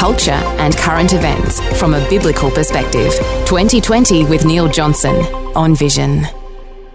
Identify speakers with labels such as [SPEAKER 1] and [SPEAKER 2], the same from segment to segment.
[SPEAKER 1] culture, and current events from a biblical perspective. 2020 with Neil Johnson on Vision.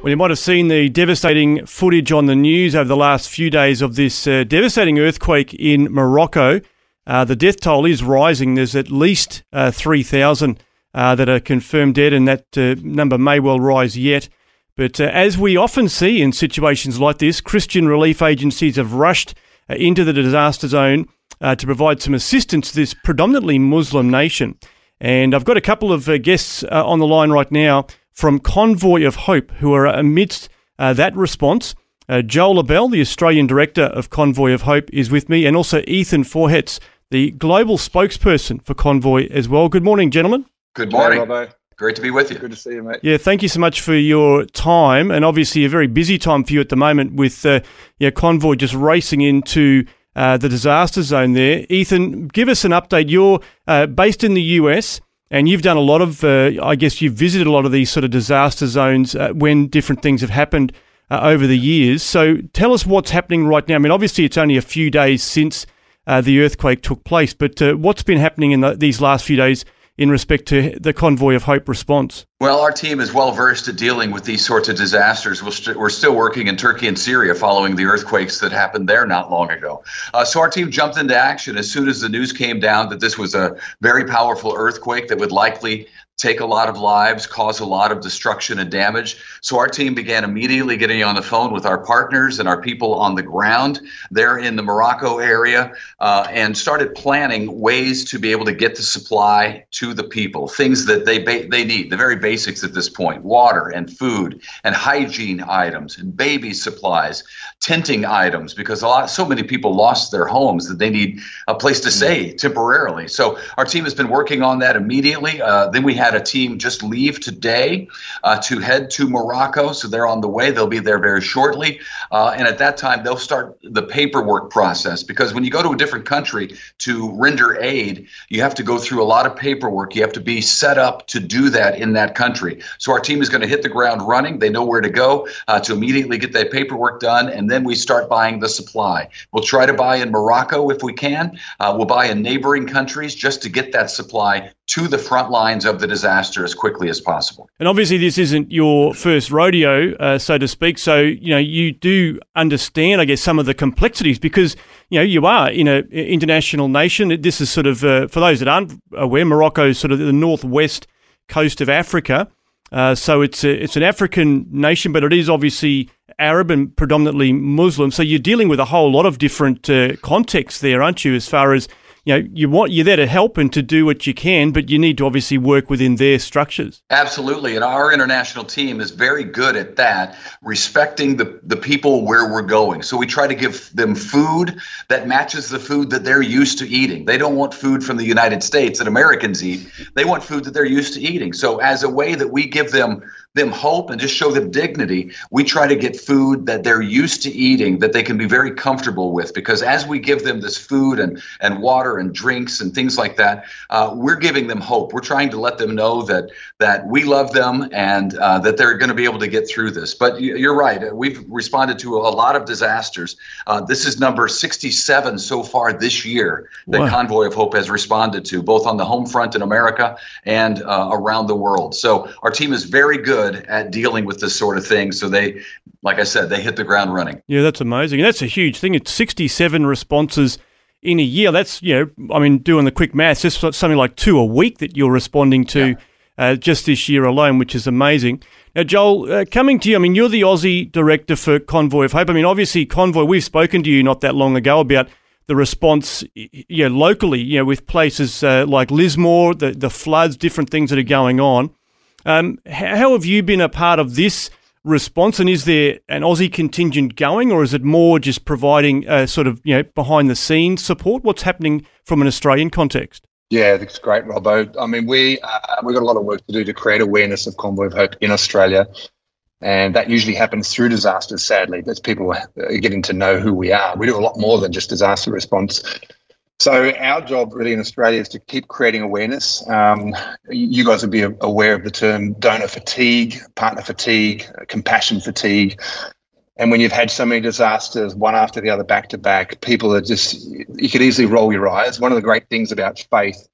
[SPEAKER 2] Well, you might have seen the devastating footage on the news over the last few days of this uh, devastating earthquake in Morocco. Uh, the death toll is rising. There's at least uh, 3,000 uh, that are confirmed dead, and that uh, number may well rise yet. But uh, as we often see in situations like this, Christian relief agencies have rushed into the disaster zone to provide some assistance to this predominantly Muslim nation. And I've got a couple of guests on the line right now from Convoy of Hope, who are amidst uh, that response. Uh, Joel A'Bell, the Australian Director of Convoy of Hope, is with me, and also Ethan Forhetz, the global spokesperson for Convoy as well. Good morning, gentlemen.
[SPEAKER 3] Good morning. Hey, Great to be with you.
[SPEAKER 4] Good to see you, mate.
[SPEAKER 2] Yeah, thank you so much for your time, and obviously a very busy time for you at the moment with uh, yeah, Convoy just racing into uh, the disaster zone there. Ethan, give us an update. You're uh, based in the US. And you've done a lot of, uh, I guess you've visited a lot of these sort of disaster zones uh, when different things have happened uh, over the years. So tell us what's happening right now. I mean, obviously, it's only a few days since the earthquake took place, but what's been happening in the, these last few days in respect to the Convoy of Hope response?
[SPEAKER 3] Well, our team is well versed at dealing with these sorts of disasters. We're, st- we're, still working in Turkey and Syria following the earthquakes that happened there not long ago. Uh, so our team jumped into action as soon as the news came down that this was a very powerful earthquake that would likely take a lot of lives, cause a lot of destruction and damage. So our team began immediately getting on the phone with our partners and our people on the ground there in the Morocco area uh, and started planning ways to be able to get the supply to the people, things that they ba- they need, the very basics at this point, water and food and hygiene items and baby supplies, tenting items because a lot so many people lost their homes that they need a place to stay temporarily. So our team has been working on that immediately. Uh, then we had had a team just leave today uh, to head to Morocco. So they're on the way. They'll be there very shortly. Uh, and at that time, they'll start the paperwork process because when you go to a different country to render aid, you have to go through a lot of paperwork. You have to be set up to do that in that country. So our team is going to hit the ground running. They know where to go uh, to immediately get that paperwork done. And then we start buying the supply. We'll try to buy in Morocco if we can. Uh, we'll buy in neighboring countries just to get that supply to the front lines of the disaster as quickly as possible.
[SPEAKER 2] And obviously, this isn't your first rodeo, uh, so to speak. So, you know, you do understand, I guess, some of the complexities because, you know, you are in an international nation. This is sort of, uh, for those that aren't aware, Morocco is sort of the northwest coast of Africa. Uh, so it's a, it's an African nation, but it is obviously Arab and predominantly Muslim. So you're dealing with a whole lot of different uh, contexts there, aren't you? As far as you know, you want you're there to help and to do what you can, but you need to obviously work within their structures.
[SPEAKER 3] Absolutely, and our international team is very good at that, respecting the the people where we're going. So we try to give them food that matches the food that they're used to eating. They don't want food from the United States that Americans eat. They want food that they're used to eating. So as a way that we give them them hope and just show them dignity, we try to get food that they're used to eating that they can be very comfortable with. Because as we give them this food and, and water and drinks and things like that, uh, we're giving them hope. We're trying to let them know that that we love them and uh, that they're going to be able to get through this. But you're right. We've responded to a lot of disasters. Uh, this is number 67 so far this year that wow. Convoy of Hope has responded to, both on the home front in America and uh, around the world. So our team is very good good at dealing with this sort of thing. So they, like I said, they hit the ground running.
[SPEAKER 2] Yeah, that's amazing. And that's a huge thing. It's 67 responses in a year. That's, you know, I mean, doing the quick maths, just something like two a week that you're responding to. Yeah. uh, just this year alone, which is amazing. Now, Joel, uh, coming to you, I mean, you're the Aussie director for Convoy of Hope. I mean, obviously, Convoy, we've spoken to you not that long ago about the response you know, locally, you know, with places uh, like Lismore, the, the floods, different things that are going on. Um, how have you been a part of this response? And is there an Aussie contingent going, or is it more just providing a sort of you know behind the scenes support? What's happening from an Australian context?
[SPEAKER 4] Yeah, that's great, Robbo. I mean, we uh, we've got a lot of work to do to create awareness of Convoy of Hope in Australia, and that usually happens through disasters. Sadly, that's people getting to know who we are. We do a lot more than just disaster response. So our job really in Australia is to keep creating awareness. Um, you guys would be aware of the term donor fatigue, partner fatigue, compassion fatigue. And when you've had so many disasters, one after the other, back to back, people are just, you could easily roll your eyes. One of the great things about faith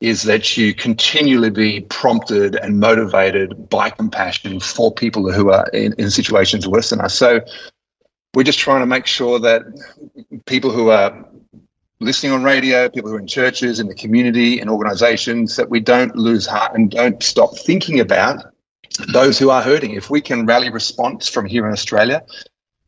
[SPEAKER 4] is that you continually be prompted and motivated by compassion for people who are in, in situations worse than us. So we're just trying to make sure that people who are listening on radio, people who are in churches, in the community, in organizations, that we don't lose heart and don't stop thinking about those who are hurting. If we can rally response from here in Australia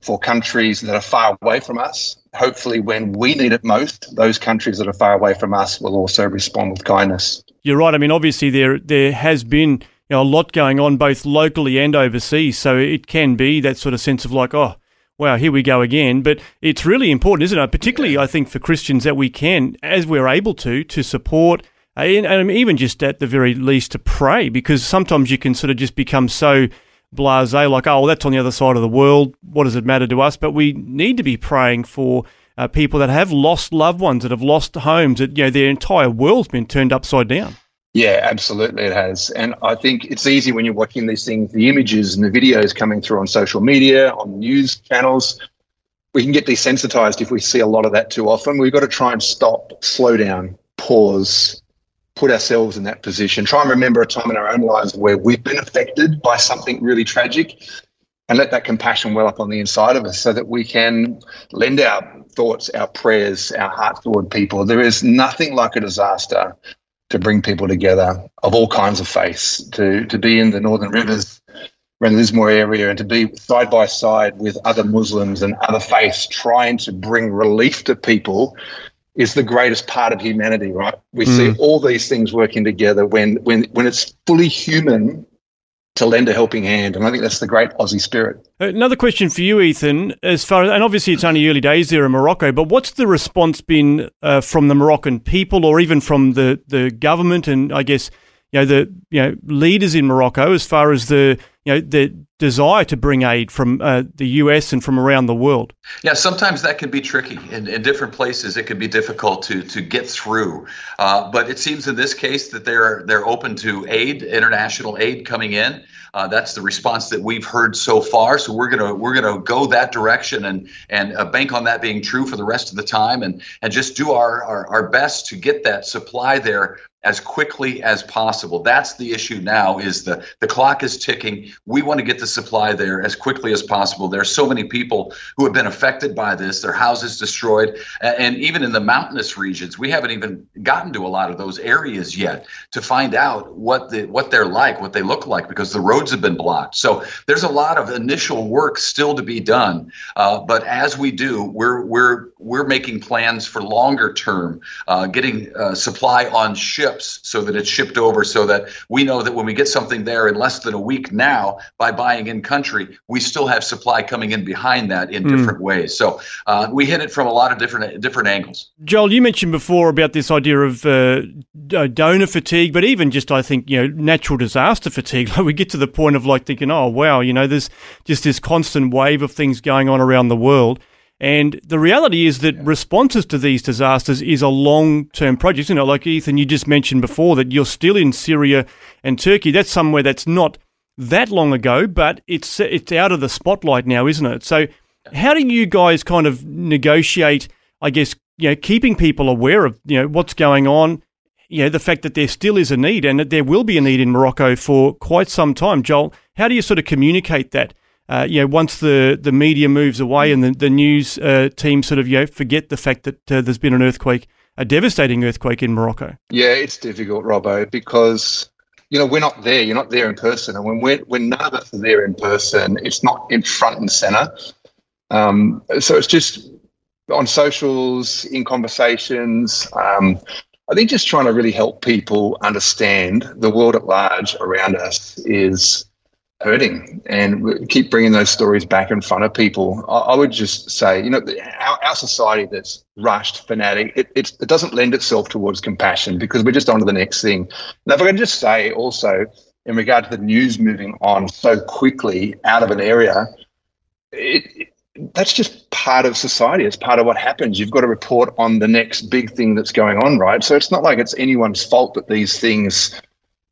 [SPEAKER 4] for countries that are far away from us, hopefully when we need it most, those countries that are far away from us will also respond with kindness.
[SPEAKER 2] You're right. I mean, obviously there there has been you know, a lot going on both locally and overseas, so it can be that sort of sense of like, oh, wow, here we go again. But it's really important, isn't it? Particularly, I think, for Christians that we can, as we're able to, to support uh, and even just at the very least to pray, because sometimes you can sort of just become so blasé, like, oh, well, that's on the other side of the world. What does it matter to us? But we need to be praying for uh, people that have lost loved ones, that have lost homes, that you know their entire world's been turned upside down.
[SPEAKER 4] Yeah, absolutely, it has. And I think it's easy when you're watching these things, the images and the videos coming through on social media, on news channels. We can get desensitized if we see a lot of that too often. We've got to try and stop, slow down, pause, put ourselves in that position, try and remember a time in our own lives where we've been affected by something really tragic and let that compassion well up on the inside of us so that we can lend our thoughts, our prayers, our hearts toward people. There is nothing like a disaster to bring people together of all kinds of faiths, to, to be in the Northern Rivers, around the Lismore area, and to be side by side with other Muslims and other faiths trying to bring relief to people is the greatest part of humanity, right? We mm. see all these things working together when when when it's fully human to lend a helping hand. And I think that's the great Aussie spirit.
[SPEAKER 2] Another question for you, Ethan, as far as, and obviously it's only early days there in Morocco, but what's the response been uh, from the Moroccan people or even from the, the government and I guess, you know, the, you know, leaders in Morocco as far as the, you know, the desire to bring aid from uh, the US and from around the world?
[SPEAKER 3] Yeah, sometimes that can be tricky. In, in different places, it can be difficult to to get through. Uh, but it seems in this case that they're they're open to aid, international aid coming in. Uh, that's the response that we've heard so far. So we're gonna we're gonna go that direction and and uh, bank on that being true for the rest of the time, and and just do our, our our best to get that supply there as quickly as possible. That's the issue now is the the clock is ticking. We want to get the supply there as quickly as possible. There are so many people who have been affected by this, their houses destroyed, and even in the mountainous regions, we haven't even gotten to a lot of those areas yet to find out what the what they're like, what they look like because the roads have been blocked. So there's a lot of initial work still to be done. Uh, but as we do, we're we're we're making plans for longer term, uh, getting uh, supply on ships ships so that it's shipped over so that we know that when we get something there in less than a week now by buying in country, we still have supply coming in behind that in mm. different ways. So uh, we hit it from a lot of different different angles.
[SPEAKER 2] Joel, you mentioned before about this idea of uh, donor fatigue, but even just I think you know natural disaster fatigue. Like we get to the point of like thinking, oh wow, you know, there's just this constant wave of things going on around the world. And the reality is that responses to these disasters is a long term project. You know, like Ethan, you just mentioned before that you're still in Syria and Turkey. That's somewhere that's not that long ago, but it's it's out of the spotlight now, isn't it? So, how do you guys kind of negotiate? I guess you know, keeping people aware of you know what's going on. You know, the fact that there still is a need and that there will be a need in Morocco for quite some time. Joel, how do you sort of communicate that? Uh, you know, once the, the media moves away and the, the news uh, team sort of, you know, forget the fact that uh, there's been an earthquake, a devastating earthquake in Morocco?
[SPEAKER 4] Yeah, it's difficult, Robbo, because you know, we're not there. You're not there in person. And when we're, when none of us are there in person, it's not in front and center. Um, so it's just on socials, in conversations. Um, I think just trying to really help people understand the world at large around us is hurting and keep bringing those stories back in front of people. I, I would just say, you know, our, our society that's rushed, fanatic, it, it doesn't lend itself towards compassion because we're just on to the next thing. Now, if I can just say also, in regard to the news moving on so quickly out of an area, it, that's just part of society. It's part of what happens. You've got to report on the next big thing that's going on, right? So it's not like it's anyone's fault that these things,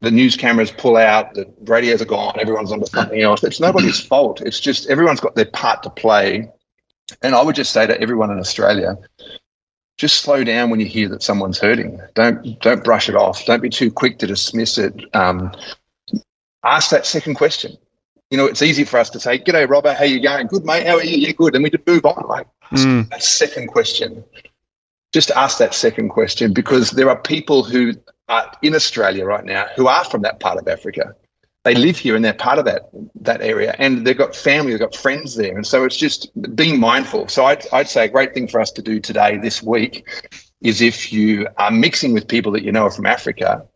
[SPEAKER 4] the news cameras pull out, the radios are gone, everyone's onto something else. It's nobody's fault. It's just everyone's got their part to play. And I would just say to everyone in Australia, just slow down when you hear that someone's hurting. Don't don't brush it off. Don't be too quick to dismiss it. Um, ask that second question you know, it's easy for us to say, "G'day, Robert. How you going? Good, mate. How are you? Yeah, good." And we just move on. Like mm. that second question. Just ask that second question because there are people who are in Australia right now who are from that part of Africa. They live here and they're part of that that area, and they've got family, they've got friends there, and so it's just being mindful. So I'd, I'd say a great thing for us to do today, this week, is if you are mixing with people that you know are from Africa,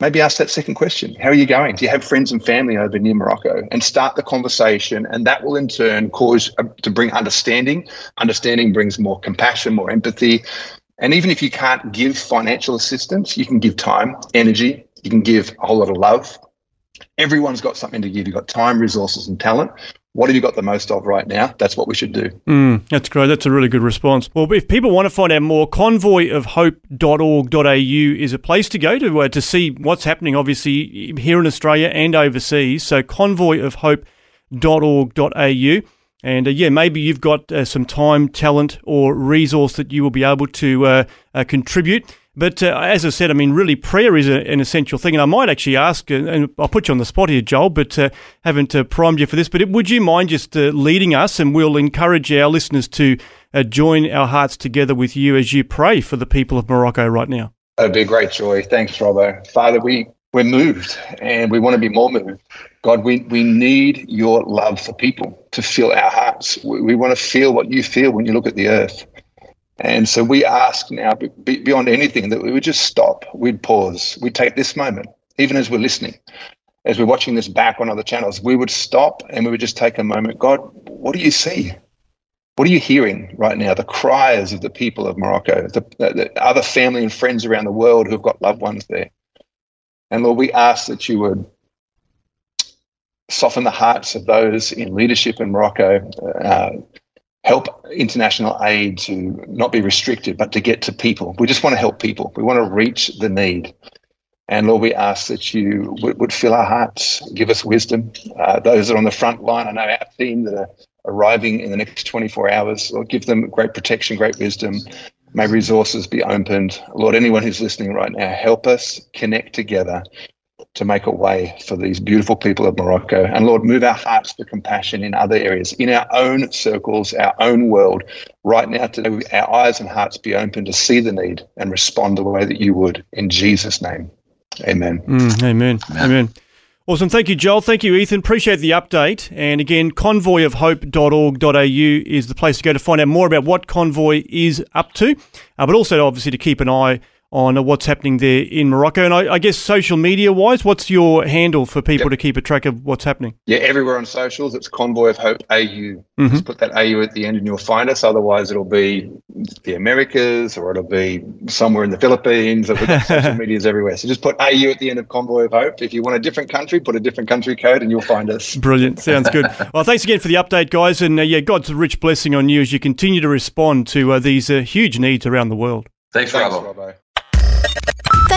[SPEAKER 4] maybe ask that second question. How are you going? Do you have friends and family over near morocco? And start the conversation and that will in turn cause uh, to bring understanding. Understanding brings more compassion more empathy and even if you can't give financial assistance you can give time energy you can give a whole lot of love everyone's got something to give you've got time resources and talent what have you got the most of right now? That's what we should do.
[SPEAKER 2] Mm, that's great. That's a really good response. Well, if people want to find out more, convoyofhope.org.au is a place to go to uh, to see what's happening, obviously, here in Australia and overseas. So, convoyofhope.org.au. And uh, yeah, maybe you've got uh, some time, talent, or resource that you will be able to uh, uh contribute. But uh, as I said, I mean, really, prayer is a, an essential thing. And I might actually ask, and I'll put you on the spot here, Joel, but uh, haven't uh, primed you for this. But would you mind just uh, leading us? And we'll encourage our listeners to uh, join our hearts together with you as you pray for the people of Morocco right now.
[SPEAKER 4] That'd be a great joy. Thanks, Robbo. Father, we, we're moved and we want to be more moved. God, we, we need your love for people to fill our hearts. We, we want to feel what you feel when you look at the earth. And so we ask now, beyond anything, that we would just stop, we'd pause, we'd take this moment, even as we're listening, as we're watching this back on other channels, we would stop and we would just take a moment. God, what do you see? What are you hearing right now? The cries of the people of Morocco, the, the other family and friends around the world who've got loved ones there. And Lord, we ask that you would soften the hearts of those in leadership in Morocco, uh, help international aid to not be restricted, but to get to people. We just want to help people. We want to reach the need. And Lord, we ask that you would, would fill our hearts, give us wisdom. Uh, those that are on the front line, I know our team that are arriving in the next 24 hours, Lord, give them great protection, great wisdom. May resources be opened. Lord, anyone who's listening right now, help us connect together to make a way for these beautiful people of Morocco. And Lord, move our hearts to compassion in other areas, in our own circles, our own world. Right now, today, our eyes and hearts be open to see the need and respond the way that you would. In Jesus' name, amen.
[SPEAKER 2] Mm, amen. amen. Amen. Awesome. Thank you, Joel. Thank you, Ethan. Appreciate the update. And again, convoyofhope.org.au is the place to go to find out more about what Convoy is up to, uh, but also obviously to keep an eye on what's happening there in Morocco. And I, I guess social media wise, what's your handle for people yep. to keep a track of what's happening?
[SPEAKER 4] Yeah, everywhere on socials, it's Convoy of Hope AU. Mm-hmm. Just put that AU at the end and you'll find us. Otherwise, it'll be the Americas or it'll be somewhere in the Philippines. Or social medias everywhere. So just put AU at the end of Convoy of Hope. If you want a different country, put a different country code and you'll find us.
[SPEAKER 2] Brilliant. Sounds good. well, thanks again for the update, guys. And uh, yeah, God's rich blessing on you as you continue to respond to uh, these uh, huge needs around the world.
[SPEAKER 3] Thanks, Thanks Robbo.